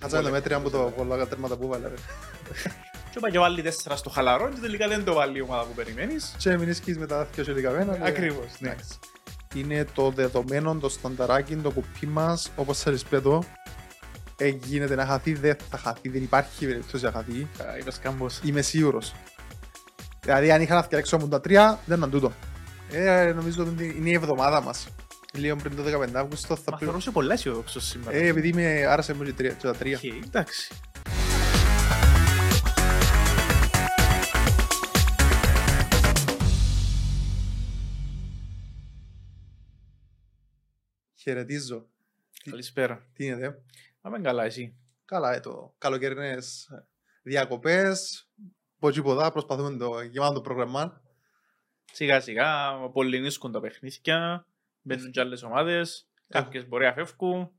Κάτσα το μέτρια από το πολλά τέρματα που βάλε. ρε. Και είπα και βάλει τέσσερα στο χαλαρό και τελικά δεν το βάλει η ομάδα που περιμένεις. Και μην σκείς με τα δυο σου λιγαμένα. και- Ακριβώς, ναι. Εντάξει. Είναι το δεδομένο, το στανταράκι, το κουπί μας, όπως θέλεις πέτω. Ε, γίνεται να χαθεί, δεν θα χαθεί, δεν υπάρχει περίπτωση να χαθεί. Α, Είπες κάμπος. Είμαι σίγουρος. Δηλαδή αν είχα να φτιάξω μου τα τρία, δεν ήταν τούτο. Ε, νομίζω ότι είναι η εβδομάδα μας. Λίγο πριν το 15 Αύγουστο θα Μα πει... θεωρούσε πολλά αισιοδόξος σήμερα. Ε, επειδή με άρεσε μου και τρία- και τα τρία. Οκ, εντάξει. Χαιρετίζω. Καλησπέρα. Τι γίνεται. Να μην καλά εσύ. Καλά, ε, το καλοκαιρινές διακοπές. Ποτσίποδα, προσπαθούμε το γεμάτο το πρόγραμμα. Σιγά σιγά, απολυνίσκουν τα παιχνίδια, μπαίνουν και άλλες ομάδες, κάποιες μπορεί να φεύγουν.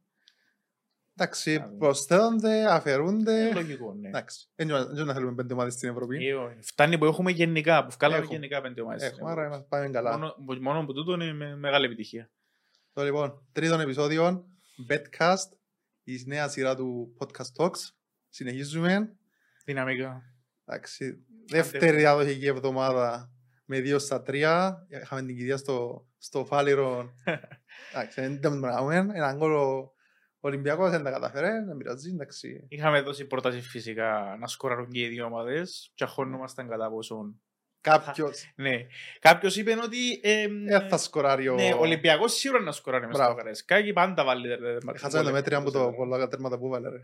Εντάξει, Α, προσθέτονται, αφαιρούνται. Ε, Λογικό, ναι. Εντάξει, δεν δεν να θέλουμε πέντε ομάδες στην Ευρώπη. Ε, ο- Φτάνει που έχουμε γενικά, που βγάλαμε Έχουμε. γενικά πέντε ομάδες. στην Έχουμε, άρα Ευρώπη. να πάμε καλά. Μόνο, μόνο που τούτο είναι με μεγάλη επιτυχία. Το λοιπόν, τρίτον επεισόδιο, Betcast, η νέα σειρά του Podcast Talks. Συνεχίζουμε. Δυναμικά. Εντάξει, δεύτερη διαδοχική εβδομάδα με δύο στα τρία. Είχαμε την κυρία στο, στο Φάλιρο. Εντάξει, δεν τα μιλάμε. Έναν κόλλο ο Ολυμπιακός δεν τα καταφέρε, δεν πειράζει, εντάξει. Είχαμε δώσει πρόταση φυσικά να σκοράρουν και οι δύο ομάδες και αγχώνομασταν κατά πόσον. Κάποιος Ναι. Κάποιος είπε ότι ε, δεν θα σκοράρει ο... ναι, ο Ολυμπιακός σίγουρα να σκοράρει μες στο Μπράβο. Καραϊσκάκι, πάντα βάλει τερματικό Χάσαμε το γκολ. μέτρια από το πολλά τέρματα που βάλε. ρε.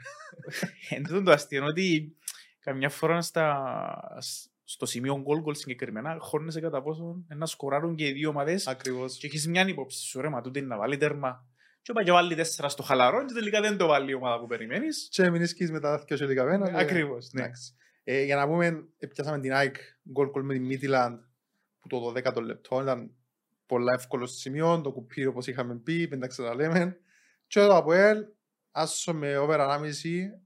Εν τούτο το αστείο είναι ότι καμιά φορά στα, στο σημείο γκολ γκολ συγκεκριμένα χώνεσαι κατά πόσο να σκοράρουν και οι δύο ομάδες Ακριβώς. και έχεις μια υπόψη σου ρε μα τούτη είναι να βάλει τέρμα και είπα και βάλει τέσσερα στο χαλαρό και τελικά δεν το βάλει η ομάδα που περιμένεις Και μην σκείς με τα δυο σου λιγαμένα. και- Ακριβώς, ναι. Εντάξει. Ε, για να πούμε, ε, πιάσαμε την ΑΕΚ γκολ γκολ με την Midland που το 12ο λεπτό ήταν πολλά εύκολος σημείο, το κουπί όπως είχαμε πει, δεν τα ξαναλέμε. Και το ΑΠΟΕΛ, άσο με over 1,5,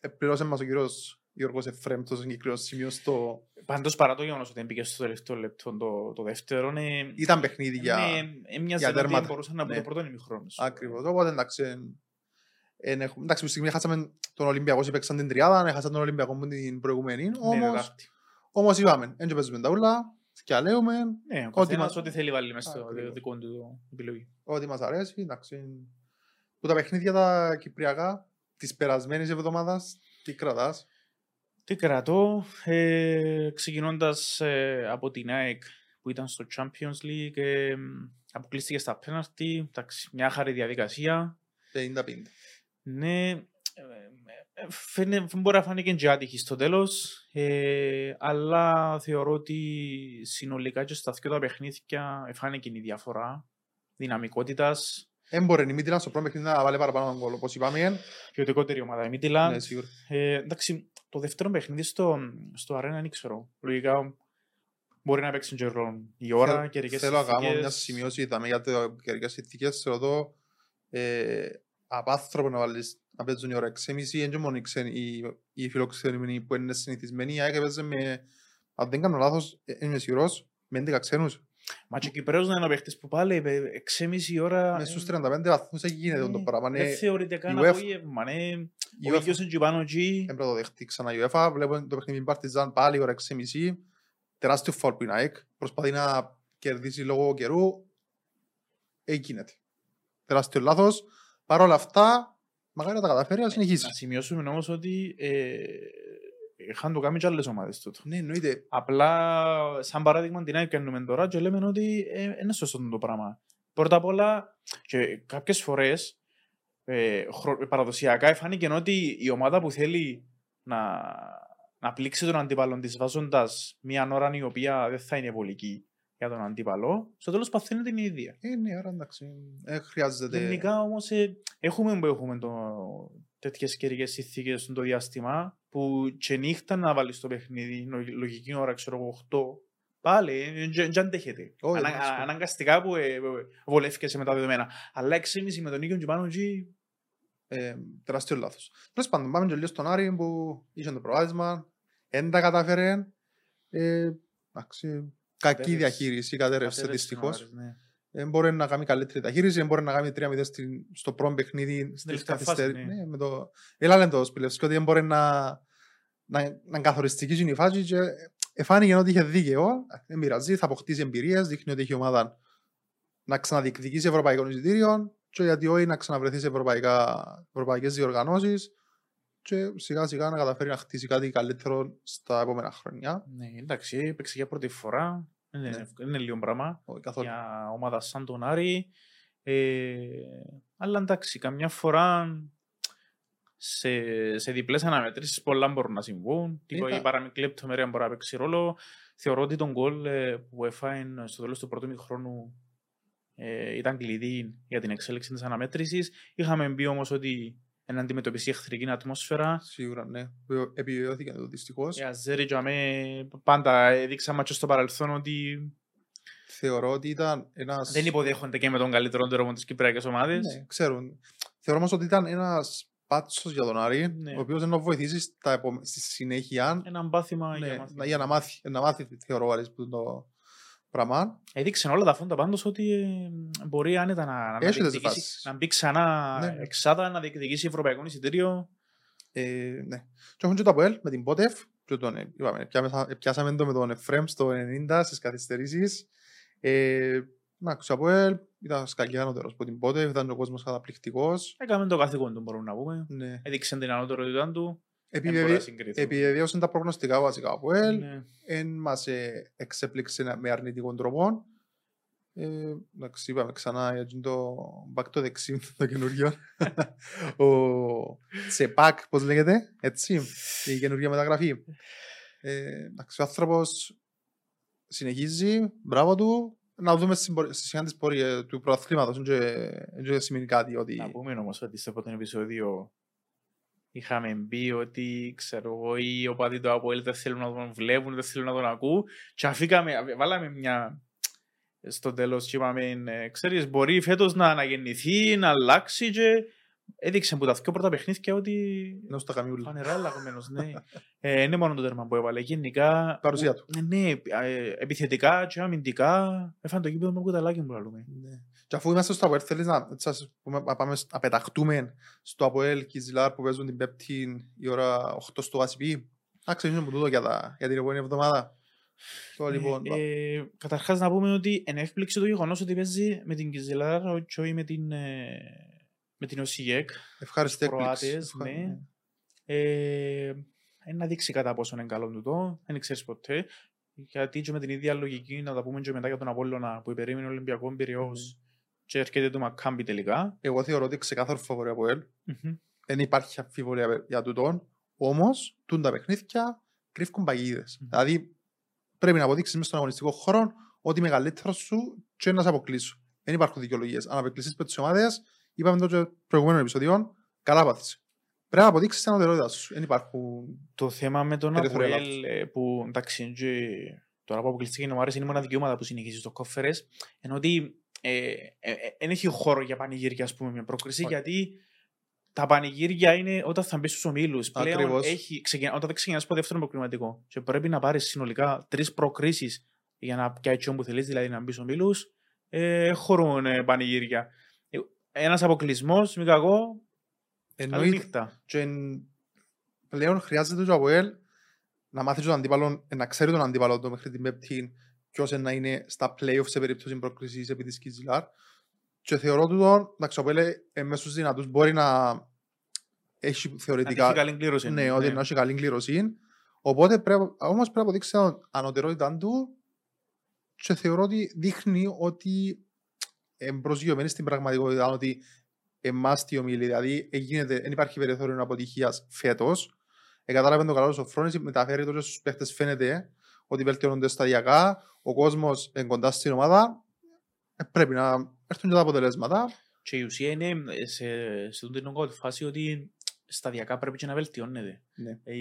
ε, πληρώσε μας ο κύριος Γιώργος Εφρέμ το συγκεκριμένο σημείο στο... Πάντως παρά το γεγονός ότι μπήκε στο τελευταίο λεπτό το, το δεύτερο ε, Ήταν παιχνίδι για... ε, έμοιαζε για ότι τέρματα. μπορούσαν να μπουν Ναι. το πρώτο ημιχρόνος. Ακριβώς, οπότε εντάξει, εν- εν έχουμε- εντάξει, που στιγμή χάσαμε τον Ολυμπιακό, παίξαν την τριάδα, έχασαν τον Ολυμπιακό με την προηγούμενη, Ναι, όμως, Τετάρτη. όμως είπαμε, δεν παίζουμε τα ούλα, και λέμε, Ναι, ο Ό,τι καθένας μα- ό,τι θέλει βάλει μέσα στο Ακριβώς. δικό του επιλογή. ό,τι μας αρέσει, εντάξει. Που τα παιχνίδια τα κυπριακά της περασμένης εβδομάδας, τι κρατάς. Τι κρατώ, ε, ξεκινώντας ε, από την ΑΕΚ που ήταν στο Champions League, ε, αποκλείστηκε στα πέναρτη, εντάξει, μια χαρή διαδικασία. 50-50. Ναι, ε, ε, φαίνε, μπορεί να φάνηκε και άτυχη στο τέλος, ε, αλλά θεωρώ ότι συνολικά και στα δύο τα παιχνίδια φάνηκε η διαφορά δυναμικότητας, Έμπορε η Μίτιλαν στο πρώτο παιχνίδι να βάλει παραπάνω τον κόλλο, όπως είπαμε. ποιοτικότερη ομάδα η Midland. Ναι, σίγουρα. Ε, εντάξει, το δεύτερο παιχνίδι στο, στο Arena δεν ξέρω. Λογικά μπορεί να παίξει και ρόλο η ώρα, Θέλω- καιρικές Θέλω να κάνω μια συνθήκες. σημείωση είδαμε, για το καιρικές συνθήκες. Θεωρώ το ε, απάνθρωπο να βάλεις να παίζουν η ώρα 6.30 είναι και μόνο οι ξένοι- οι- οι φιλοξενούμενοι που είναι συνηθισμένοι. Η ΑΕΚ έπαιζε με, αν δεν κάνω λάθος, ε, είμαι σίγουρος, με 11 ξένους. Μα και ο Κυπρέος να είναι ο παίχτης που πάλι είπε 6,5 ώρα. Με στους 35 βαθμούς δεν γίνεται το πράγμα. Δεν Είναι- θεωρείται καν η UEFA- απόγευμα. ναι. η Ο UEFA- ίδιος είναι και πάνω εκεί. Δεν πρέπει να το δεχτεί ξανά η UEFA. Βλέπω το παιχνίδι Παρτιζάν πάλι ώρα 6.30. Τεράστιο φόλ που είναι η ΑΕΚ. Προσπαθεί να κερδίσει λόγω καιρού. Ε, γίνεται. Τεράστιο λάθος. Παρ' όλα αυτά, μακάρι να τα καταφέρει να συνεχίσει. Να σημειώσουμε όμως ότι ε, είχαν το κάνει και άλλες ομάδες τούτο. Ναι, εννοείται. Απλά, σαν παράδειγμα, την ΑΕΚ κάνουμε τώρα και λέμε ότι ε, είναι σωστό το πράγμα. Πρώτα απ' όλα, και κάποιες φορές, ε, χρο- παραδοσιακά φάνηκε ότι η ομάδα που θέλει να, να πλήξει τον αντίπαλο της βάζοντας μια ώρα η οποία δεν θα είναι βολική για τον αντίπαλο, στο τέλος παθαίνει την ίδια. Ε, ναι, άρα εντάξει. Ε, χρειάζεται. Γενικά όμως ε, έχουμε που έχουμε το, τέτοιες καιρικές συνθήκες στο διάστημα που και νύχτα να βάλεις το παιχνίδι, λο- λογική ώρα ξέρω εγώ 8, πάλι ε, δεν αντέχεται. Όχι, Ανα, δεν σου πω. αναγκαστικά που ε, ε, βολεύκεσαι με τα δεδομένα. Αλλά 6,5 με τον Νίκο και πάνω εκεί, Ε, τεράστιο λάθος. Τέλος πάντων, πάμε και λίγο στον Άρη που είχε το προβάδισμα. Δεν τα κατάφερε. Ε, εντάξει, κακή Κατέρευσε. διαχείριση, κατέρευσε κατέρευσε δυστυχώς. ο Άρης, ναι. Δεν μπορεί να κάνει καλύτερη ταχύριση, δεν μπορεί να κάνει 3-0 στην- στο πρώτο παιχνίδι στις τελευταία φάση, καθυστερήσεις. ναι. Ναι, με το... Έλα λένε το Σπιλεύσκι ότι δεν μπορεί να, να, να είναι καθοριστική γίνει η φάση και εφάνηκε ότι είχε δίκαιο, δεν πειράζει, θα αποκτήσει εμπειρίες, δείχνει ότι έχει η ομάδα να ξαναδιεκδικήσει ευρωπαϊκό εισιτήριο και γιατί όχι να ξαναβρεθεί σε ευρωπαϊκά, ευρωπαϊκές διοργανώσεις και σιγά σιγά να καταφέρει να χτίσει κάτι καλύτερο στα επόμενα χρόνια. Ναι, εντάξει, έπαιξε για πρώτη φορά. Δεν είναι, Ναι. εύκολο, είναι λίγο πράγμα Όχι καθόλου. για ομάδα σαν τον Άρη. Ε, αλλά εντάξει, καμιά φορά σε, σε διπλές αναμετρήσεις πολλά μπορούν να συμβούν. Τύπο, Ήταν- η παραμικρή λεπτομέρεια μπορεί να παίξει ρόλο. Θεωρώ ότι τον γκολ ε, που έφαγε στο τέλος του πρώτου μηχρόνου ε, ήταν κλειδί για την εξέλιξη της αναμέτρησης. Είχαμε πει όμως ότι να αντιμετωπίσει εχθρική ατμόσφαιρα. Σίγουρα, ναι. Βεβαίω- Επιβεβαιώθηκε το δυστυχώς. Οι Αζέρι για μέ, πάντα έδειξαμε και στο παρελθόν ότι Θεωρώ ότι ήταν ένας... δεν υποδέχονται και με τον καλύτερο τρόπο τις κυπριακές ομάδες. Ναι, ξέρουν. Θεωρώ όμως ότι ήταν ένας πάτσος για τον Άρη, Ναι. ο οποίος δεν βοηθήσει στα επο... στη συνέχεια Ένα μπάθημα ναι, για μάθημα. για να μάθει, να μάθει θεωρώ ο Άρης που το πράγμα. Έδειξε όλα τα φόντα πάντως ότι ε, μπορεί άνετα να, να, Έχει τις διεκδικήσει, φάσεις. να μπει ξανά Ναι, ναι. εξάδα, να διεκδικήσει ευρωπαϊκό εισιτήριο. Ε, ναι. Και έχουν και το Αποέλ με την Πότεφ. Και τον, ε, είπαμε, πιάμε- πιάσαμε το με τον Εφρέμ στο 90 στις καθυστερήσεις. Ε, εντάξει, ο Αποέλ ήταν σκαλιά ανώτερος από την Πότεφ, ήταν ο κόσμος καταπληκτικός. Έκαμε το καθήκον του μπορούμε να πούμε. Ναι. Έδειξε την ανώτερότητα του. Δεν μπορεί να Επιβεβαι... συγκριθεί. Επιβεβαίωσαν τα προγνωστικά βασικά ο Αποέλ. Ναι. εν μας ε, εξέπληξε με αρνητικό τρόπο. Ε, εντάξει, είπαμε ξανά για εκείνο το back to δεξί το καινούριο. ο Τσεπάκ, πώς λέγεται, έτσι, η καινούργια μεταγραφή. Ε, εντάξει, ο άνθρωπος συνεχίζει, μπράβο του. Να δούμε στην πορεία- στη σειρά της πορεία του προαθλήματος. Δεν και σημαίνει κάτι ότι... Να πούμε όμως ότι στο πρώτο επεισόδιο είχαμε πει ότι ξέρω εγώ οι οπαδοί του Αποέλ δεν θέλουν να τον βλέπουν, δεν θέλουν να τον ακούν και αφήκαμε, βάλαμε μια στο τέλος και είπαμε ε, ξέρεις μπορεί φέτος να αναγεννηθεί, να αλλάξει και έδειξε που τα δύο πρώτα παιχνίδια ότι Είναι στα καμιούλα. φανερά αλλαγμένος, ναι. Ε, είναι μόνο το τέρμα που έβαλε, γενικά Παρουσία του. ε, ναι, ε, επιθετικά και αμυντικά έφανε το κήπεδο με κουταλάκι που λέμε. Ναι. Και αφού είμαστε στο Αποέλ, θέλεις να, έτσι, ας πούμε, να πάμε σ- να πεταχτούμε στο Αποέλ Κιζιλάρ που παίζουν την Πέπτη η ώρα 8 στο ACP. Να ξεκινήσουμε από τούτο για, τα, για την επόμενη εβδομάδα. Το, λοιπόν, Ε, ε, καταρχάς να πούμε ότι είναι έκπληξη το γεγονός ότι παίζει με την Κιζελάρα και όχι με την, ε, με την Οσιγέκ. ευχαριστή έκπληξη. Κροάτες, Ευχα- ναι. Ε, ε, να δείξει κατά πόσο είναι καλό τούτο, δεν ξέρεις ποτέ. Γιατί και με την ίδια λογική να τα πούμε και μετά για τον Απόλλωνα που υπερήμενε ο Ολυμπιακό Πυραιός και έρχεται το Μακάμπι τελικά. Εγώ θεωρώ ότι ξεκάθαρο φαβορεί Αποέλ. Μμμ. Δεν υπάρχει αμφιβολία για τούτον. Όμως, τούν τα παιχνίδια κρύφκουν παγίδες. Μμμ. Δηλαδή, πρέπει να αποδείξεις μέσα στον αγωνιστικό χώρο ότι είμαι καλύτερος σου και να σε αποκλείσω. Δεν υπάρχουν δικαιολογίες. Αν αποκλείσεις με τις ομάδες, είπαμε το και προηγουμένων επεισοδιών, καλά πάθησε. Πρέπει να αποδείξεις την ανωτερότητα σου. Δεν υπάρχουν... Το θέμα με τον Περιθώριο Αποέλ ε, που εντάξει και τώρα που αποκλειστήκε ο Άρης είναι η μοναδική ομάδα που συνεχίζει στο κόφερες ενώ ότι δεν έχει χώρο για πανηγύρια ας πούμε μια πρόκριση Όχι. γιατί τα πανηγύρια είναι όταν θα μπεις στους ομίλους. Πλέον Ακριβώς. έχει, ξεκινά, όταν δεν ξεκινάς από δεύτερο προκριματικό και πρέπει να πάρεις συνολικά τρεις προκρίσεις για να πιάσει όπου θέλεις, δηλαδή να μπεις στους ομίλους, ε, χωρούν ε, πανηγύρια. Ε, Ένας αποκλεισμός, μη κακό, καλή Εννοείται. νύχτα. Και εν- πλέον χρειάζεται το ΑΠΟΕΛ να μάθει τον αντίπαλο, ε, να ξέρει τον αντίπαλο του μέχρι την Πέπτη ποιος είναι να είναι στα play-off σε περίπτωση πρόκρισης επί της Κιζιλάρ. Και θεωρώ τούτο, εντάξει, ο ΑΠΟΕΛ ε, μέσα στους δυνατούς μπορεί να έχει Να θεωρητικά έχει καλή κλήρωση. ναι, ότι να έχει καλή κλήρωση. Οπότε πρέπει, όμως πρέπει να αποδείξει την ανωτερότητα του και θεωρώ ότι δείχνει ότι εμπροσγειωμένη στην πραγματικότητα ότι εμάς τι ομίλη, δηλαδή εγίνεται, δεν υπάρχει περιθώριο αποτυχίας φέτος. Εκατάλαβε το καλό ο Σοφρόνης, μεταφέρει τότε στους παίχτες φαίνεται ότι βελτιώνονται σταδιακά, ο κόσμος είναι κοντά στην ομάδα, ε, πρέπει να έρθουν και τα αποτελέσματα. Και η ουσία είναι ε, σε, σε την νόγκο φάση ότι σταδιακά πρέπει και να βελτιώνεται. Ναι. Ε,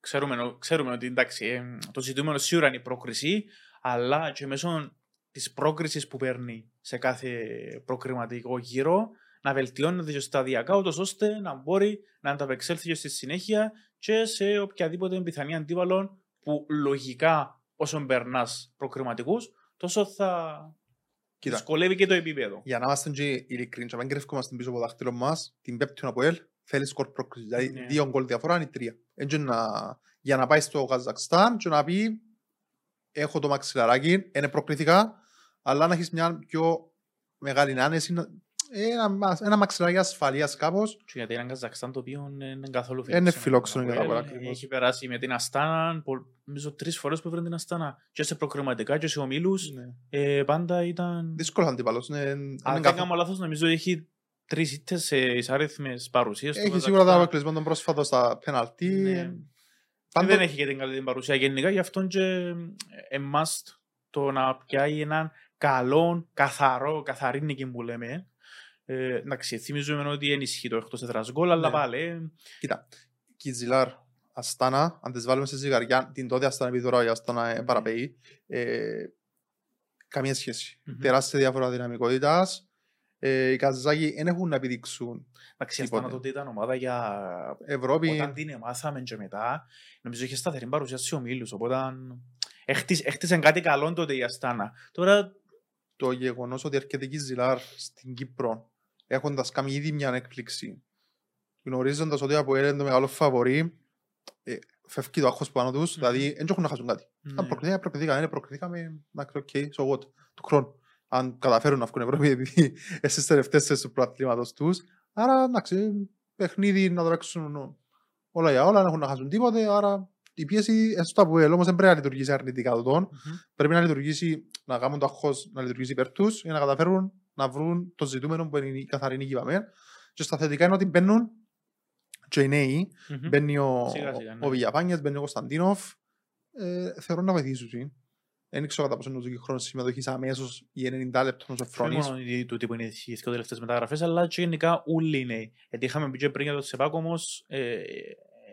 ξέρουμε, ξέρουμε ότι εντάξει, ε, το ζητούμενο σίγουρα είναι η πρόκριση, αλλά και μέσω της πρόκρισης που παίρνει σε κάθε προκριματικό γύρο να βελτιώνεται και σταδιακά, ούτως ώστε να μπορεί να ανταπεξέλθει και στη συνέχεια και σε οποιαδήποτε πιθανή αντίβαλο που λογικά όσο περνάς προκριματικούς, τόσο θα Κοίτα. Δυσκολεύει και το επίπεδο. Για να είμαστε και ειλικρινοί, και αν κρυφκόμαστε πίσω από το δάχτυλο μας, την πέπτει ο Αποέλ θέλει σκορ πρόκρισης. Δηλαδή Ναι. δύο γκολ διαφορά είναι τρία. Έτσι να, για να πάει στο Καζακστάν και να πει έχω το μαξιλαράκι, είναι προκριθικά, αλλά να έχεις μια πιο μεγάλη άνεση, να- ένα, μα- ένα μαξιλαράκι ασφαλείας κάπως. Και γιατί είναι Καζακστάν το οποίο δεν είναι καθόλου Είναι φιλόξενο για τα Ε, πολλά, ακριβώς. Έχει περάσει με την Αστάνα, πο- νομίζω τρεις φορές που έφερε την Αστάνα. Και σε προκριματικά και σε ομίλους, ε, πάντα ήταν... Δύσκολος αντίπαλος. Είναι, είναι Αν δεν καθόλου- κάνω λάθος, νομίζω έχει τρεις ήττες σε εισάριθμες παρουσίες. στο Έχει Καζακστάν. σίγουρα τον αποκλεισμό τον πρόσφατο στα πέναλτι. Ναι. Πάντο- Δεν έχει και την καλή την παρουσία γενικά, γι' αυτό και εμάς το να πιάει έναν καλό, καθαρό, καθαρή νίκη που λέμε. Ε, εντάξει, θυμίζουμε ότι ενισχύει το εκτός έδρας γκολ, αλλά Ναι. πάλι ε, Κοίτα, Κιτζιλάρ, Αστάνα, αν τις βάλουμε σε ζυγαριά, την τότε Αστάνα, επειδή τώρα η Αστάνα ε, παραπέει, ε, καμία σχέση. Μμμ. Τεράστια διαφορά δυναμικότητας. Ε, οι Καζάκοι δεν έχουν να επιδείξουν εντάξει, Τίποτε. Αστάνα τότε ήταν ομάδα για... Ευρώπη. Όταν την εμάθαμε και μετά, νομίζω είχε σταθερή παρουσία σε ομίλους, οπότε έχτισε, έχτισε κάτι καλό τότε η Αστάνα. Τώρα, Το γεγονός ότι έρχεται η Κιτζιλάρ στην Κύπρο, έχοντας κάνει ήδη μια έκπληξη, γνωρίζοντας ότι από είναι το μεγάλο φαβορή, ε, φεύγει το άγχος πάνω τους, δηλαδή δεν έχουν να χάσουν κάτι. Αν ναι. προκριθήκα, προκριθήκα. Είναι προκριθήκαμε, να ξέρω, okay, so what, του χρόνου. Αν καταφέρουν να βγουν Ευρώπη, επειδή εσείς τελευταίες θέσεις του προαθλήματος τους. Άρα, εντάξει, παιχνίδι να το παίξουν όλα για όλα, δεν έχουν να χάσουν τίποτε, άρα η πίεση έστω από ελ, όμως δεν πρέπει να λειτουργήσει αρνητικά το τόν. Μμμ. Πρέπει να λειτουργήσει, να κάνουν το αγχώς να λειτουργήσει υπέρ τους, για να καταφέρουν να βρουν το ζητούμενο που είναι η καθαρή νίκη είπαμε. Και στα θετικά είναι ότι μπαίνουν και οι νέοι, Μμμ. Μπαίνει ο, Σιγά σιγά, ναι. ο Βηγιαπάνιας, μπαίνει ο Κωνσταντίνοφ. Ε, θεωρώ να βοηθήσουν. Δεν ξέρω κατά πόσο είναι ο χρόνος συμμετοχής αμέσως οι 90 λεπτών όσο Όχι φρόνης. μόνο οι τούτοι που είναι οι δύο τελευταίες μεταγραφές, αλλά και γενικά όλοι οι νέοι. Γιατί είχαμε πει και πριν για το Τσεπάκ όμως, ε,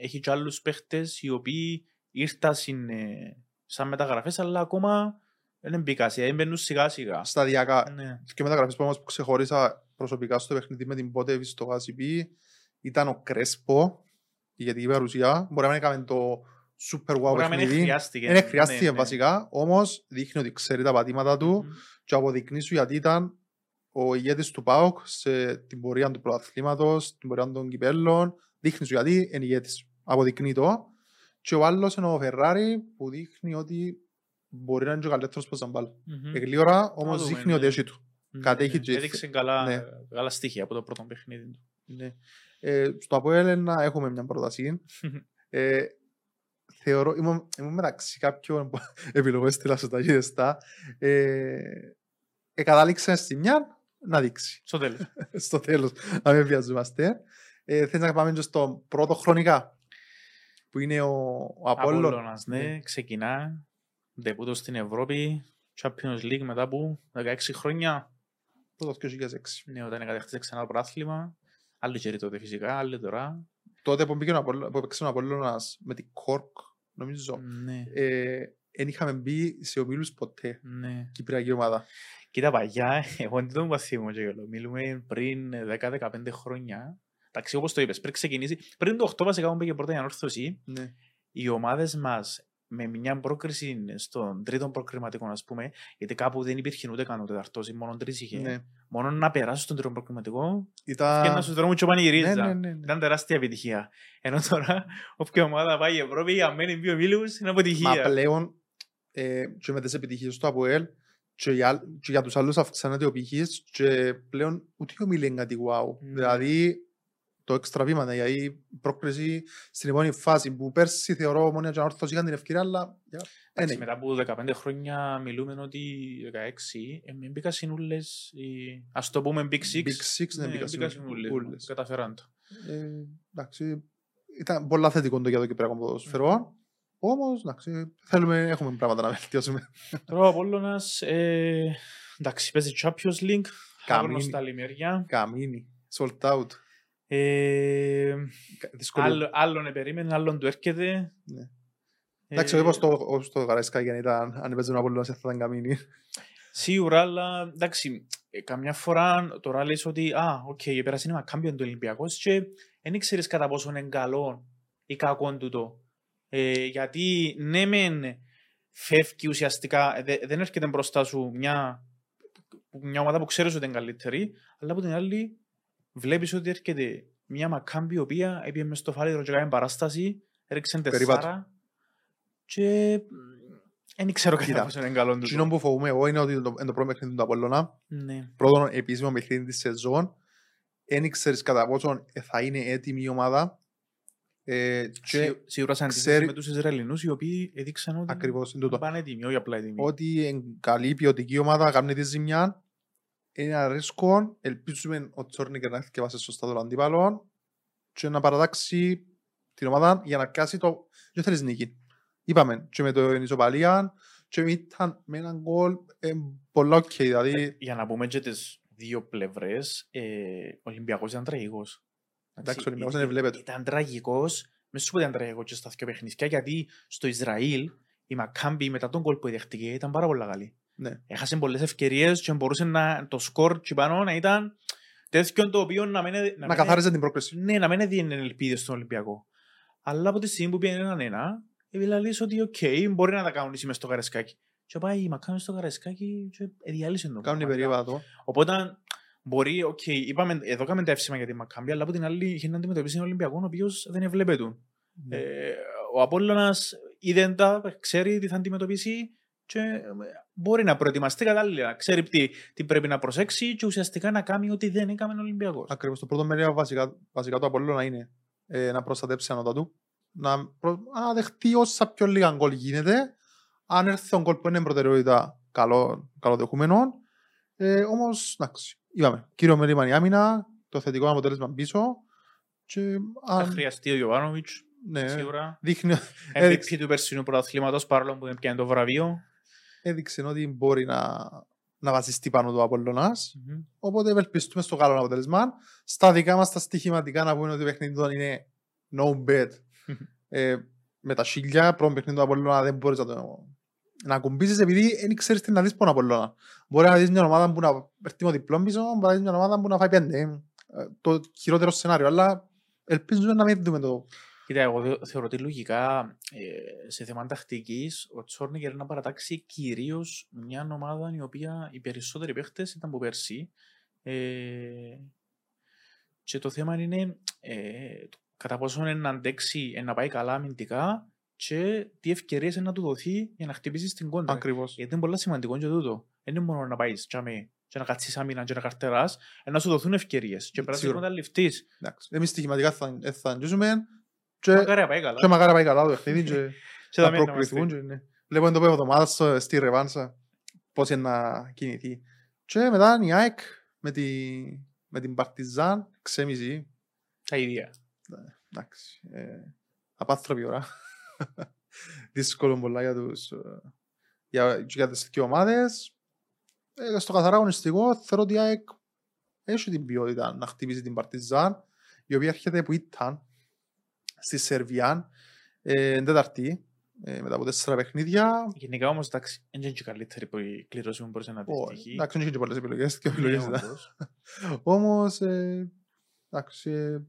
έχει και άλλους παίχτες οι οποίοι ήρθαν συν, ε, σαν μεταγραφές, αλλά ακόμα δεν μπήκαν, δεν μπαίνουν σιγά σιγά. Σταδιακά. Ναι. Και μεταγραφές που όμως που ξεχώρισα προσωπικά στο παιχνίδι με την πότε στο Γάσιπι ήταν ο Κρέσπο, γιατί η παρουσία μπορεί να μην έκαμε το super wow Μπορεί να μην παιχνίδι. χρειάστηκε. Δεν χρειάστηκε Ναι, ναι. βασικά, όμως δείχνει ότι ξέρει τα πατήματα του Μμμ. και αποδεικνύει σου γιατί ήταν ο ηγέτης του ΠΑΟΚ σε την πορεία του πρωταθλήματος, την πορεία των κυπέλλων. Δείχνει σου γιατί είναι ηγέτης. Αποδεικνύει το. Και ο άλλος είναι ο Φερράρι που δείχνει ότι μπορεί να είναι και ο καλύτερος προς τα μπάλα. Μμμ. Εγλίωρα όμως δούμε, δείχνει ναι. ότι έχει του. Ναι, κατέχει ναι. και- Έδειξε καλά, ναι. καλά στοιχεία από το πρώτο παιχνίδι του. Ναι. Ε, στο Αποέλ να έχουμε μια πρόταση. ε, θεωρώ, ήμουν, ήμουν μεταξύ κάποιων επιλογών στη Λασοταγίδεστα. Ε, ε, κατάληξε στη μια να δείξει. Στο τέλος. στο τέλος, να μην βιαζόμαστε. Ε, θες να πάμε και στο πρώτο χρονικά, που είναι ο, ο Απόλλων. Απόλλωνας, ναι, ξεκινά. Δεπούτο στην Ευρώπη. Champions League μετά από 16 χρόνια. Το 2006. Ναι, όταν κατέχτησε ξανά το πρωτάθλημα. Άλλοι καιροί τότε φυσικά, άλλοι τώρα. Τότε που, μπήκε ο Απόλλων- που έπαιξε ο Απόλλωνας με την Κόρκ, νομίζω, Ναι, ε, δεν είχαμε μπει σε ομίλους ποτέ. ναι. Κυπριακή ομάδα. Κοίτα παγιά, εγώ δεν τον παθήμω και όλο. Μιλούμε πριν 10-15 χρόνια. Εντάξει, όπως το είπες, πριν ξεκινήσει, πριν το 8 βασικά που πήγε πρώτα η ανόρθωση, Ναι. οι ομάδες μας με μια πρόκριση στον τρίτο προκριματικό, ας πούμε, γιατί κάπου δεν υπήρχε ούτε καν ο τεταρτός, μόνο τρεις είχε. ναι. Μόνο να περάσουν στον τρίτο προκριματικό και Ήταν... να σου δρόμουν και πανηγυρίζα. ναι, ναι, ναι, ναι. Ήταν τεράστια επιτυχία. Ενώ τώρα, όποια ομάδα πάει η Ευρώπη, αν μένει δύο μίλους, είναι Μα αποτυχία. πλέον ε, και με τις επιτυχίες του ΑΠΟΕΛ και για, και για τους άλλους αυξάνεται ο πηχής και πλέον ούτε ο Μίλη είναι κάτι wow. Ναι. Δηλαδή το έξτρα βήμα, δηλαδή η πρόκριση στην επόμενη φάση που πέρσι θεωρώ μόνο για όρθος είχαν την ευκαιρία, αλλά για- δεν Εντάξει, είναι. μετά από 15 χρόνια μιλούμε ότι 16 ε, μην μπήκα συνούλες, οι- ας το πούμε Big Six. Big Six, ναι, μπήκα μπήκα συνούλες, συνούλες. ούλες. Καταφέραν το. Ε, εντάξει, ήταν πολλά θετικό το για το Κυπριακό ποδοσφαιρό. Όμως, εντάξει, θέλουμε, έχουμε πράγματα να βελτιώσουμε. Τώρα ο Απόλλωνας, ε, εντάξει, παίζει Champions League, Καμίνη. άγνωστα λιμέρια. Καμίνη, sold out. Ε, Κα- Δυσκολία. άλλο- Άλλον περίμενε, άλλον του έρχεται. Ναι. Εντάξει, Ε, όπως το, όπως το Γαρέσκα για να ήταν, αν έπαιζε ένα Απόλλωνας, θα ήταν Καμίνη. Σίγουρα, αλλά εντάξει, ε, καμιά φορά τώρα λες ότι «Α, οκ, okay, πέρασε ένα κάμπιον του Ολυμπιακός και δεν ξέρεις κατά πόσο είναι καλό ή κακό τούτο. Ε, γιατί ναι μεν φεύγει ουσιαστικά, ε, δε- δεν έρχεται μπροστά σου μια που- μια ομάδα που ξέρεις ότι είναι καλύτερη, αλλά από την άλλη βλέπεις ότι έρχεται μια Μακάμπη η οποία έπιε μες στο φάλιρο και κάνει παράσταση, έριξε Περίπατος. τεσσάρα και δεν ξέρω κατά Κοίτα, πόσο είναι καλό του. Εκείνο που φοβούμαι εγώ είναι ότι το, είναι το πρώτο παιχνίδι του Απόλλωνα, Ναι. πρώτον επίσημο παιχνίδι της σεζόν, δεν ξέρεις κατά πόσο θα είναι έτοιμη η ομάδα ε, και Σί- Σίγουρα σε αντίθεση ξέρει- με τους Ισραηλινούς οι οποίοι έδειξαν ότι ακριβώς είναι τούτο. πάνε έτοιμοι, όχι απλά έτοιμοι. ότι είναι καλή ποιοτική ομάδα, κάνει τη ζημιά, είναι ένα ρίσκο, ελπίζουμε ο Τσόρνιγκερ να διαβάσει σωστά τον αντίπαλο και να παρατάξει την ομάδα για να πιάσει το... Δεν θέλεις νίκη. Είπαμε, και με το ισοπαλία και ήταν με έναν γκολ ε, πολλά οκ, δηλαδή Για να πούμε και τις δύο πλευρές, ε, ο Ολυμπιακός ήταν τραγικός. Εντάξει, ο Ολυμπιακός ε- δεν βλέπετε. Ήταν τραγικός, μες σου πω ότι ήταν τραγικός και στα δύο παιχνίδια, γιατί στο Ισραήλ η Μακάμπι μετά τον γκολ που δέχτηκε ήταν πάρα πολύ καλή. Ναι. Έχασε πολλές ευκαιρίες και μπορούσε να, το σκορ και πάνω να ήταν τέτοιο το οποίο να μην, να να μην- καθάριζε την πρόκληση. ναι, να μην έδινε ελπίδες στον Ολυμπιακό. Αλλά από τη στιγμή που πήγαινε έναν ένα, δηλαδή ότι οκ, μπορεί να τα κάνουν μες στο Καραϊσκάκη. Και πάει η Μακάμπι στο Καραϊσκάκη και διάλυσε το. Κάνουν πράγμα. περίπατο. Οπότε μπορεί, οκ, είπαμε, εδώ κάνουμε τα εύσημα για τη Μακάμπι, αλλά από την άλλη είχε να αντιμετωπίσει έναν Ολυμπιακό ο οποίος δεν έβλεπε του. Ναι. Ε, ο Απόλλωνας είδε τα, ξέρει τι θα αντιμετωπίσει και ε, μπορεί να προετοιμαστεί κατάλληλα. Ξέρει τι, τι πρέπει να προσέξει και ουσιαστικά να κάνει ό,τι δεν έκαμε ο Ολυμπιακός. Ακριβώς το πρώτο μερίδιο βασικά, βασικά του Απόλλωνα είναι ε, να προστατέψει ανώτα του, να, προ, να δεχτεί όσα πιο λίγα γκολ γίνεται. Αν έρθει ο γκολ που είναι προτεραιότητα, καλό, καλοδεχούμενο. Ε, όμως, εντάξει, είπαμε, κύριο μερίμαν η άμυνα, το θετικό αποτέλεσμα πίσω. Και Θα αν, χρειαστεί ο Ιωβάνοβιτς, ναι, σίγουρα. δείχνει, MVP έδειξε, του περσινού πρωταθλήματος, παρόλο που δεν πιάνει το βραβείο. Έδειξε ότι μπορεί να, να βασιστεί πάνω του Απόλλωνας. Μμμ. Οπότε ευελπιστούμε στο καλό αποτέλεσμα. Στα δικά μας τα στοιχηματικά να πούμε ότι το παιχνίδι του είναι no bet. ε, με τα σίλια, πρώτο παιχνίδι του Απολλώνα δεν μπορείς να το να ακουμπήσεις επειδή δεν ξέρεις τι να δεις πόνο Απολλώνα. Μπορεί να δεις μια ομάδα που να έρθει με διπλό πίσω, μπορεί να δεις μια ομάδα που να φάει πέντε. Ε, Το χειρότερο σενάριο, αλλά ελπίζουμε να μην δούμε το Κοίτα, εγώ δε- θεωρώ ότι λογικά ε, σε θέμα τακτική ο Τσόρνικερ να παρατάξει κυρίως μια ομάδα η οποία οι περισσότεροι παίχτες ήταν από πέρσι. Ε, και το θέμα είναι ε, το κατά πόσο είναι να αντέξει, ε, να πάει καλά αμυντικά και τι ευκαιρίες να του δοθεί για να χτυπήσεις την κόντρα. ακριβώς. Γιατί είναι πολύ σημαντικό και τούτο. Δεν είναι μόνο να πάεις τσάμε και να κάτσεις άμυνα και να καρτεράς, ε, να σου δοθούν ευκαιρίες. Και πρέπει να Σίγουρα. να ληφτείς. Εντάξει. Εμείς στοιχηματικά θα, ε, θα αγγίζουμε και, Μακάρι να πάει καλά. και μακάρι να πάει καλά το παιχνίδι και Και να θα μένει να προκριθούν. είμαστε. και, ναι. Βλέπουμε το πέμπτο εβδομάδα στο- στη Ρεβάνσα πώς είναι να κινηθεί. Και μετά η ΑΕΚ με, τη, με την Παρτιζάν 6,5. Τα ίδια. Εντάξει. Ε, απάνθρωπη ώρα. Δύσκολο πολλά για τους ε, για, και για τις δύο ομάδες. Ε, στο καθαρά αγωνιστικό θεωρώ ότι η ΑΕΚ έχει την ποιότητα να χτυπήσει την Παρτιζάν η οποία έρχεται που ήταν στη Σερβία ε, Τεταρτή ε, μετά από τέσσερα παιχνίδια. Γενικά όμως, εντάξει, δεν είναι και η καλύτερη που η κλήρωση μου μπορούσε να Ω, δυστυχεί. Εντάξει, δεν είχε και πολλές επιλογές. δύο Ναι, επιλογές ήταν. όντως. Όμως, ε, εντάξει, ε,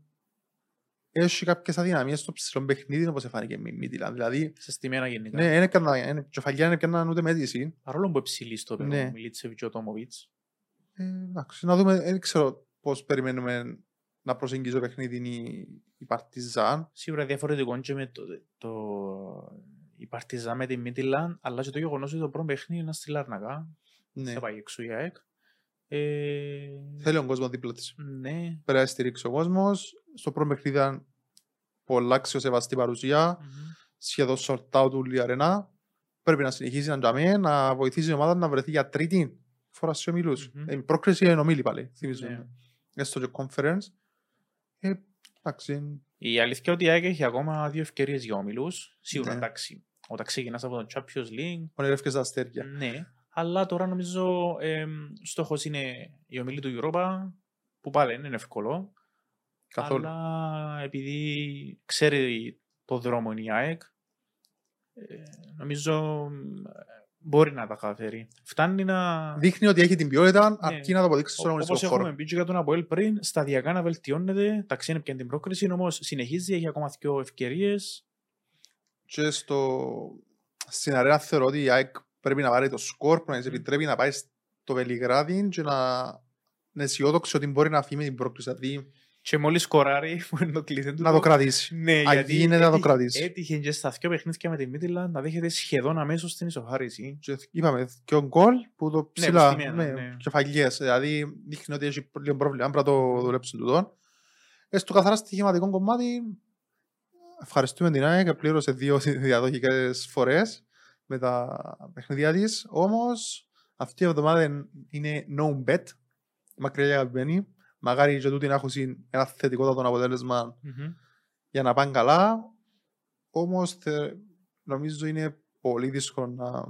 έχει κάποιες αδυναμίες στο ψηλό παιχνίδι όπως εφάνηκε με η Μίτιλα. Δηλαδή, Σε στημένα γενικά. ναι, είναι κανένα, είναι, κεφαλιά είναι κανένα ούτε μέτρηση. Παρόλο που εψηλεί στο Ναι. πέρα, Μιλίτσεβιτ και ο Τόμοβιτς. Ε, εντάξει, να δούμε, δεν ξέρω πώς περιμένουμε να προσεγγίσει το παιχνίδι η, η Παρτιζάν. Σίγουρα διαφορετικό είναι και με το, το, η Παρτιζά με τη Μίτιλαν, αλλά και το γεγονός ότι το πρώτο παιχνίδι είναι στη Λάρνακα. Ναι. Θα πάει έξω η ΑΕΚ. Ε, Θέλει ο κόσμος δίπλα της. ναι. Πρέπει να στηρίξει ο κόσμος. Στο πρώτο παιχνίδι ήταν πολλά αξιοσεβαστή παρουσία. Μμμ. σχεδόν sold out όλη η αρένα. Πρέπει να συνεχίσει να τζαμί, να βοηθήσει η ομάδα να βρεθεί για τρίτη φορά στους ομίλους. Μμμ. Ε, Η πρόκριση είναι ομίλη πάλι, θυμίζω. Ναι. Έστω και conference. Ε, εντάξει, Η αλήθεια είναι ότι η ΑΕΚ έχει ακόμα δύο ευκαιρίες για όμιλους. Σίγουρα Ναι. εντάξει. Όταν ξεκινάς από το Champions League, ονειρεύκες τα αστέρια. ναι. Αλλά τώρα νομίζω ε, στόχος είναι η ομίλη του Europa, που πάλι δεν είναι εύκολο. Καθόλου. Αλλά επειδή ξέρει το δρόμο είναι η ΑΕΚ, ε, νομίζω ε, μπορεί να τα καταφέρει. Φτάνει να... Δείχνει ότι έχει την ποιότητα, Ναι. αρκεί να το αποδείξεις στον Όπως αγωνιστικό έχουμε χώρο. πει και για τον Αποέλ πριν, σταδιακά να βελτιώνεται. Τα ξένη πια την πρόκριση, όμως συνεχίζει, έχει ακόμα δύο ευκαιρίες. Και στο... στην αρένα θεωρώ ότι η ΑΕΚ πρέπει να πάρει το σκορ που να της Μμ. επιτρέπει να πάει το Βελιγράδι και να είναι αισιόδοξο ότι μπορεί να φύγει με την πρόκληση. Δηλαδή Και μόλις σκοράρει που είναι το κλειδί του. να το κρατήσει. Ναι, Αν γιατί γίνεται να το έτυχε- κρατήσει. Έτυχε και στα δυο παιχνίδια με τη Μίτιλα να δέχεται σχεδόν αμέσως την ισοφάριση. Και είπαμε και ο γκολ που το Ναι, ψηλά που στη ναι, μένα, ναι. κεφαλιές. Δηλαδή δείχνει ότι έχει λίγο πρόβλημα. Πρέπει να το δουλέψουν τούτο. Ε, στο καθαρά στοιχηματικό κομμάτι ευχαριστούμε την ΑΕΚ. Πλήρωσε δύο διαδοχικές φορές με τα παιχνίδια της. Όμως αυτή η εβδομάδα είναι no bet. Μακριά και αγαπημένη. Μακάρι και τούτη να έχουν ένα θετικότατο αποτέλεσμα Μμμ. για να πάνε καλά. Όμως νομίζω είναι πολύ δύσκολο να.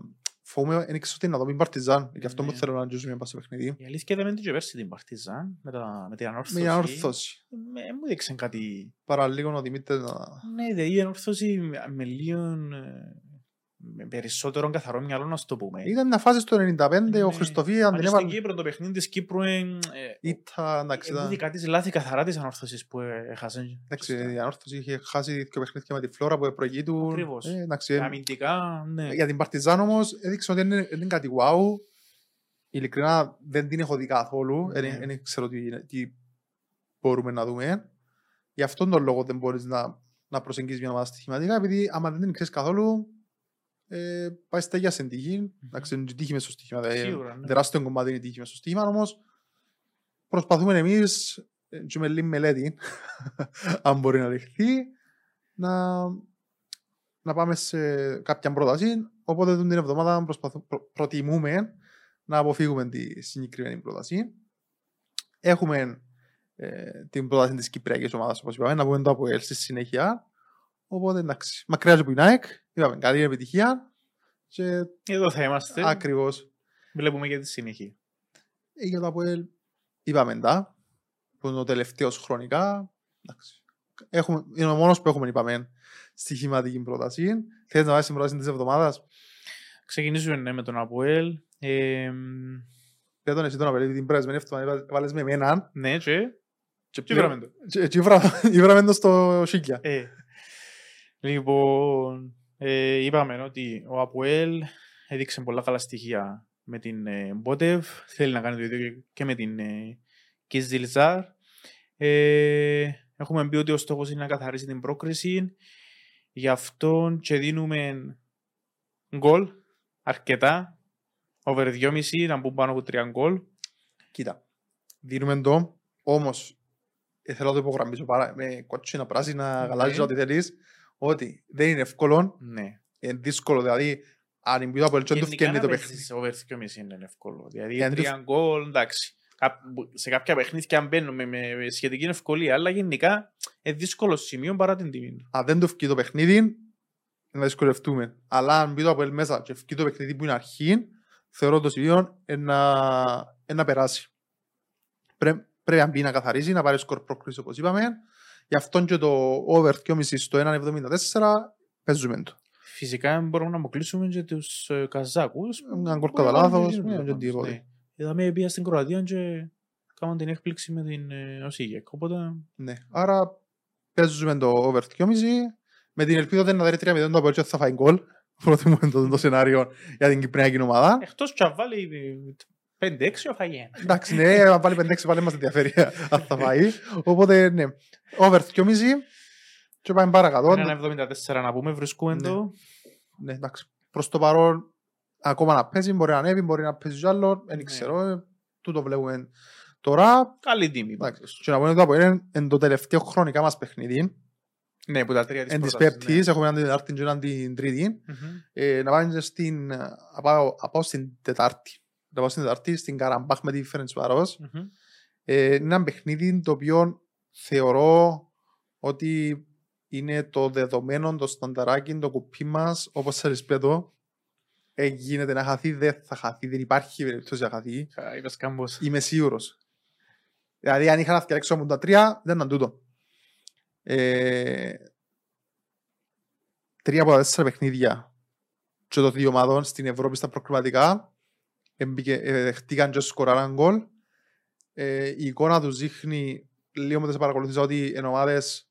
Φοβούμαι, δεν ξέρω τι να δω, μην παρτιζάν. Γι' αυτό μου Ναι. θέλω να ζήσουμε πάω στο παιχνίδι. Η αλήθεια είδαμε την και πέρσι την Παρτιζάν με, τα, με την ανόρθωση. Με μια όρθωση. Με, μου δείξαν κάτι. Παραλίγο ο Δημήτρης να. Ναι, δηλαδή η ανόρθωση με, με λίγο ε, με περισσότερο καθαρό μυαλό να σου το πούμε. Ήταν μια φάση στο 95, Ναι. ο Χριστοφία αν Αν την στην έβαλε. Κύπρο το παιχνίδι της Κύπρου ε, Ήταν, εντάξει, ε, ήταν- δικά της λάθη καθαρά της ανόρθωσης που ε, έχασε. εντάξει, η ανόρθωση είχε χάσει δύο παιχνίδια με τη Φλόρα που προηγεί του. Ακριβώς. Ε, εντάξει, ε, Αμυντικά, ναι. Για την Παρτιζάν όμως έδειξε ότι είναι, είναι κάτι wow. Ειλικρινά δεν την έχω δει καθόλου. Ναι. Δεν δεν ξέρω τι, είναι- τι μπορούμε να δούμε. Γι' αυτόν τον λόγο δεν μπορείς να, να προσεγγίσεις μια ομάδα στοιχηματικά επειδή άμα δεν την ξέρεις καθόλου ε, πάει στα για στην τύχη. Εντάξει, είναι και τύχη μες στο στοίχημα. δηλαδή, Σίγουρα, ναι. Τεράστιο κομμάτι είναι η τύχη μες στο στοίχημα όμως προσπαθούμε εμείς ε, και με λίγη μελέτη αν μπορεί να λεχθεί να, να πάμε σε κάποια πρόταση. Οπότε την εβδομάδα προσπαθού- προ- προτιμούμε να αποφύγουμε τη συγκεκριμένη πρόταση. Έχουμε ε, την πρόταση της Κυπριακής ομάδας, όπως είπαμε, να πούμε το ΑΠΟΕΛ στη συνέχεια. Οπότε εντάξει, μακριά από την ΑΕΚ, είπαμε καλή επιτυχία και Εδώ θα είμαστε. ακριβώς Βλέπουμε για τη συνέχεια. ε, για το ΑΠΟΕΛ είπαμε τα, που είναι ο τελευταίος χρονικά. Εντάξει. Έχουμε, είναι ο μόνος που έχουμε, είπαμε, στοιχηματική πρόταση. Θέλεις να βάζεις την πρόταση της εβδομάδας; Ξεκινήσουμε ναι, με τον Αποέλ. Ε, Δεν τον εσύ τον απελεύει την πρέσμενη εβδομάδα, βάλες με εμένα. ναι, και. Και Και βράμε το. Και- και ήβρα- ήβραμε το στο Σίκια. Ε, λοιπόν, ε, είπαμε ότι ο Αποέλ έδειξε πολλά καλά στοιχεία με την ε, Μπότεβ. Θέλει να κάνει το ίδιο και με την ε, Κιζιλζάρ. Ε, έχουμε πει ότι ο στόχος είναι να καθαρίσει την πρόκριση. Γι' αυτό και δίνουμε γκολ αρκετά. Over 2,5 να μπουν πάνω από 3 γκολ. Κοίτα, δίνουμε το, όμως ε, θέλω να το υπογραμμίσω πάρα, με κότσινα, πράσινα, Ναι. γαλάζια, ό,τι θέλεις, ότι δεν είναι εύκολο, Ναι. είναι δύσκολο, δηλαδή αν η από ελτσόν του Γενικά φκένει να το παίζεις παιχνίδι. over 2,5 είναι εύκολο. Δηλαδή Γιατί τρία γκολ, εντάξει. Κά- Σε κάποια παιχνίδια μπαίνουμε με με σχετική ευκολία, αλλά γενικά είναι δύσκολο σημείο παρά την τιμή του. Αν δεν το φκεί το παιχνίδι, να δυσκολευτούμε. Αλλά αν μπει το από μέσα και φκεί το παιχνίδι που είναι αρχή, θεωρώ το σημείο ε, να, ε, να περάσει. Πρέ, πρέπει να μπει να καθαρίσει, να πάρει σκορ πρόκριση όπως είπαμε. Γι' αυτό και το over 2,5 στο 1,74 παίζουμε το. Φυσικά μπορούμε να αποκλείσουμε και τους ε, Καζάκους. Ένα γκολ που κατά έβαλαν λάθος, και ναι, εκείνους και πάντως, τίποτε. ναι. Είδαμε πήγα στην Κροατία και κάναμε την έκπληξη με την ε, Οσίγεκ. Οπότε Ναι. Άρα παίζουμε το over 2,5 με την ελπίδα ότι να δει 3-0 το απολύτω θα φάει γκολ. Προτιμούμε το, το σενάριο για την Κυπριακή ομάδα. εκτός και αν βάλει 5-6 ο Φαγέν. Εντάξει, ναι, αν βάλει 5-6 πάλι μας ενδιαφέρει αν θα φάει. Οπότε, ναι, over 2,5 και πάμε παρακάτω. Ένα 74 να πούμε, βρισκούμε Ναι. το. Ναι, εντάξει. Προς το παρόν, ακόμα να παίζει, μπορεί να ανέβει, μπορεί να παίζει κι άλλο, δεν Ναι. ξέρω. ε, Τούτο βλέπουμε τώρα. Καλή τιμή. Εντάξει, και να πούμε ότι το είναι εν το τελευταίο χρονικά μας παιχνίδι. Ναι, που τα τρία της Εν της πρότασης, ναι. Πέπτης, έχουμε έναν την Τετάρτη και έναν την Τρίτη. Μμμ. Ε, να πάμε στην, να πάω, να πάω στην Τετάρτη. Να πάω στην Τετάρτη, στην Καραμπάχ με τη Φέρενς Βάρος. Μμμ. Ε, είναι ένα παιχνίδι το οποίο θεωρώ ότι είναι το δεδομένο, το στανταράκι, το κουπί μας, όπως σας πέτω. Ε, γίνεται να χαθεί, δεν θα χαθεί, δεν υπάρχει περίπτωση να χαθεί. Α, Είπες κάμπος. Είμαι σίγουρος. Δηλαδή, αν είχα να φτιάξω μου τα τρία, δεν ήταν τούτο. Ε, τρία από τα τέσσερα παιχνίδια και των δύο ομάδων στην Ευρώπη στα προκριματικά έμπηκε- ε, δεχτήκαν και σκοράραν γκολ. Ε, η εικόνα τους δείχνει λίγο μετά σε παρακολουθήσα ότι είναι ομάδες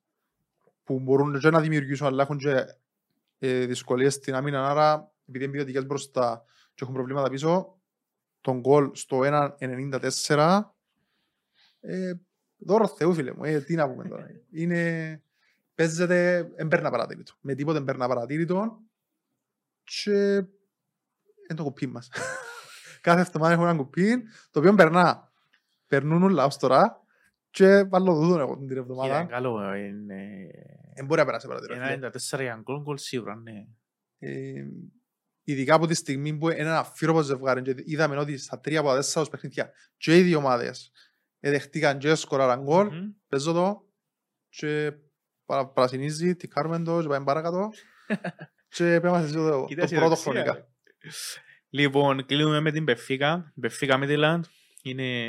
που μπορούν και να δημιουργήσουν αλλά έχουν και ε, δυσκολίες στην άμυνα άρα επειδή είναι ποιοτικές μπροστά και έχουν προβλήματα πίσω τον γκολ στο 1.94 ε, δώρο Θεού φίλε μου, ε, τι να πούμε τώρα. Είναι, παίζεται, εμπέρνα παρατήρητο. Με τίποτε εμπέρνα παρατήρητο και είναι το κουπί μας. Κάθε εβδομάδα έχω ένα κουπί, το οποίο περνά. Περνούν όλα ως τώρα και βάλω δούδον εγώ την Είναι εβδομάδα. καλό, είναι... Δεν μπορεί να περάσει παρατήρητο. φίλε. Ένα 94 για γκολ, γκολ σίγουρα, ναι. Ε, ειδικά από τη στιγμή που είναι ένα αφήρωπο ζευγάρι και είδαμε ότι στα τρία από τα τέσσερα τους παιχνίδια και οι δύο ομάδες εδεχτήκαν και σκοράραν γκολ, Μμμ. παίζω το και παρα- παρασυνίζει, τι κάνουμε το και πάμε παρακάτω και πρέπει να συζητήσω το, Κοίτας το πρώτο αισιοδοξία, χρονικά. Ρε. Λοιπόν, κλείνουμε με την Πεφίκα. Πεφίκα Μίτιλαντ είναι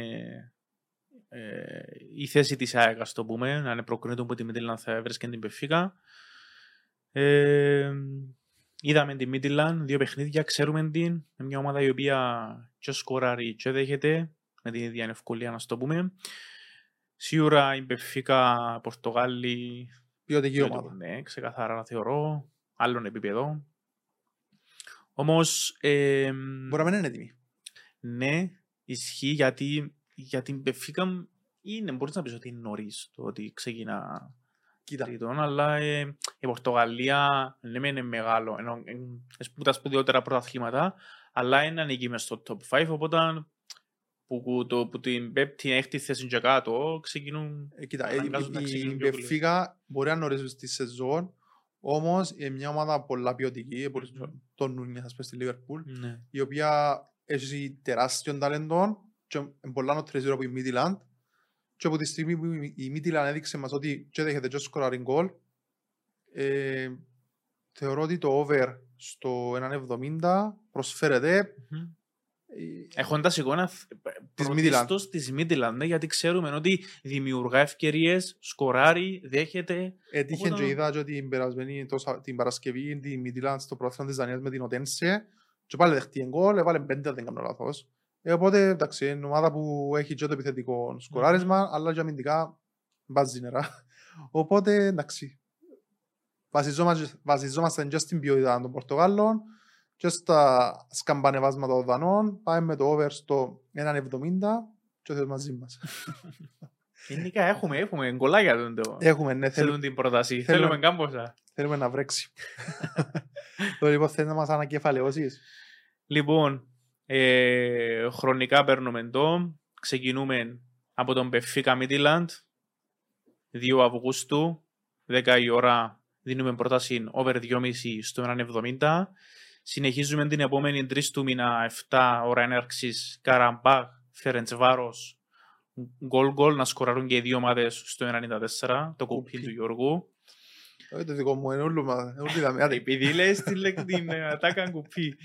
ε, η θέση της ΑΕΚ, ας το πούμε. Αν προκρίνεται που τη Μίτιλαντ θα βρίσκεται την Πεφίκα. Ε, είδαμε τη Μίτιλαντ, δύο παιχνίδια, ξέρουμε την. Είναι μια ομάδα η οποία και σκοράρει και δέχεται, με την ίδια ευκολία να το πούμε. Σίγουρα η Πεφίκα, Πορτογάλη, Ποιοτική ομάδα. ναι, ξεκαθαρά να θεωρώ. Άλλον επίπεδο. Όμως, ε, Μπορεί να μην είναι έτοιμη. ναι, ισχύει γιατί για την Πεφίκα είναι, μπορείς να πεις ότι είναι νωρίς το ότι ξεκινά Κοίτα, τρίτον, αλλά ε, η Πορτογαλία ναι, μεν είναι μεγάλο, ενώ ε, είναι τα σπουδαιότερα πρωταθλήματα, αλλά είναι ανήκει μες στο top 5, οπότε που, που, το, που την πέμπτη έκτη θέση και κάτω ξεκινούν ε, κοίτα, η- αναγκάζονται να η ξεκινούν πιο πολύ. Μπεφίκα μπορεί να νωρίζει στη σεζόν, όμως είναι μια ομάδα πολλά ποιοτική, όπως Μμμ. το Νούνια, ας πούμε, στη Λίβερπουλ, ναι. η οποία έχει τεράστιον ταλέντο και είναι πολλά νοτρές από η Midland και από τη στιγμή που η Midland έδειξε μας ότι και δέχεται και σκοράρει γκολ ε, θεωρώ ότι το over στο 1.70 προσφέρεται Μμμ. Ε, Έχοντας εικόνα Της πρωτίστως της Midland, ναι, γιατί ξέρουμε ότι δημιουργά ευκαιρίες, σκοράρει, δέχεται. έτυχε Οπότε- και είδα και την, περασμένη, το Σα- την Παρασκευή τη Midland στο πρόθυμα της Δανίας με την Οτένσε και πάλι δεχτεί γκολ, έβαλε πέντε αν δεν κάνω λάθος. Ε, οπότε εντάξει, είναι ομάδα που έχει και το επιθετικό σκοράρισμα, αλλά και αμυντικά μπάζει νερά. Οπότε εντάξει, βασιζόμαστε, βασιζόμαστε και στην ποιότητα των Πορτογάλων και στα σκαμπανεβάσματα των Δανών. Πάμε με το over στο 1.70 και ο Θεός μαζί μας. Γενικά έχουμε, έχουμε γκολάκια τον το. Έχουμε, ναι, θέλουμε, Θέλουν την πρόταση. θέλουμε- Θέλουμε κάμποσα. θέλουμε να βρέξει. Το λοιπόν θέλει να μας ανακεφαλαιώσεις; Λοιπόν, ε, χρονικά παίρνουμε το. Ξεκινούμε από τον Πεφίκα Μίτιλαντ. 2 Αυγούστου, 10 η ώρα, δίνουμε πρόταση over 2,5 στο 1,70. Συνεχίζουμε την επόμενη 3 του μήνα, 7 ώρα έναρξης, Καραμπάχ, Φερεντσβάρος, γκολ γκολ, να σκοράρουν και οι δύο ομάδες στο 1,94, το κουπί Κουπί. του Γιώργου. Όχι το δικό μου, είναι όλο μας. Όλοι είδαμε. Άντε, Επειδή λες την, λέξη- την ε, ατάκα κουπί.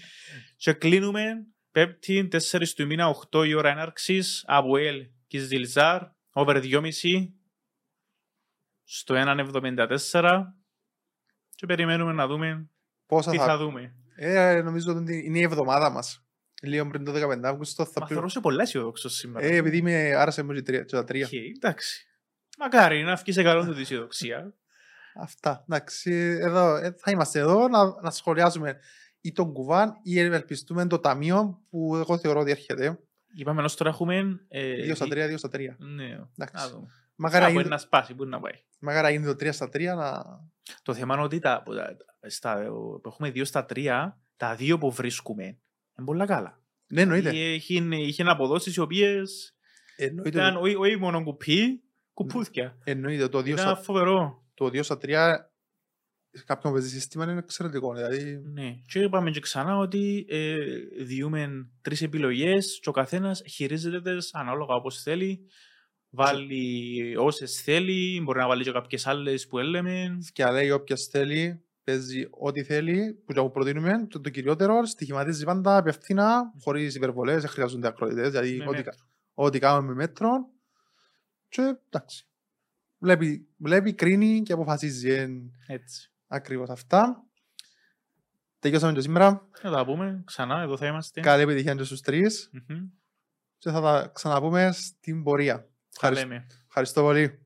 Και κλείνουμε πέμπτη, 4 του μήνα, 8 η ώρα έναρξης, ΑΠΟΕΛ και Ζιλζάρ, over 2,5 στο 1,74 και περιμένουμε να δούμε Πόσα τι θα... θα δούμε. Ε, νομίζω ότι είναι η εβδομάδα μας. Λίγο πριν το 15 Αύγουστο θα Μα πει... θεωρώ σε πολλά αισιοδόξο σήμερα. Ε, επειδή με άρεσε μου και τρία- και τα τρία. Οκ, εντάξει. Μακάρι να βγει σε καλό του τη αισιοδοξία. Αυτά. Εντάξει, εδώ, ε, θα είμαστε εδώ να, να σχολιάσουμε ή τον κουβάν ή ευελπιστούμε το ταμείο που εγώ θεωρώ ότι έρχεται. Είπαμε ως τώρα έχουμε... ε, 2 στα δι- 3, 2 στα 3. Ναι, Εντάξει. να δούμε. Μακάρα Κάπου γίνει, να σπάσει, πού να πάει. μακάρα γίνει το 3 στα 3 να... Το θέμα είναι ότι τα, που τα- στα, που έχουμε δύο στα τρία, τα δύο που βρίσκουμε είναι πολλά καλά. Ναι, εννοείται. Είχε, είχε αποδόσεις οι οποίες Εννοείται, ήταν το, όχι, όχι μόνο κουπί, κουπούθια. εννοείται το 2 Ήταν στα, φοβερό. το 2 στα 3 σε κάποιον παίζει σύστημα είναι εξαιρετικό. Δηλαδή, Ναι. Και είπαμε και ξανά ότι ε, διούμε τρεις επιλογές και ο καθένας χειρίζεται τις ανάλογα όπως θέλει. Βάλει όσες θέλει, μπορεί να βάλει και κάποιες άλλες που έλεμε. και λέει όποιος θέλει, παίζει ό,τι θέλει, που και εγώ προτείνουμε, και το κυριότερο, στοιχηματίζει πάντα απευθύνα, χωρίς υπερβολές, δεν χρειάζονται ακροητές, δηλαδή Με ό,τι, μέτρο. ό,τι κάνουμε με μέτρο. Και εντάξει. Βλέπει, βλέπει, κρίνει και αποφασίζει. Εν, Έτσι. ακριβώς αυτά. Τελειώσαμε και σήμερα. Θα τα πούμε ξανά, εδώ θα είμαστε. Καλή επιτυχία και στους τρεις Μμμ. και θα τα ξαναπούμε στην πορεία. Τα Ευχαριστώ, λέμε. ευχαριστώ πολύ.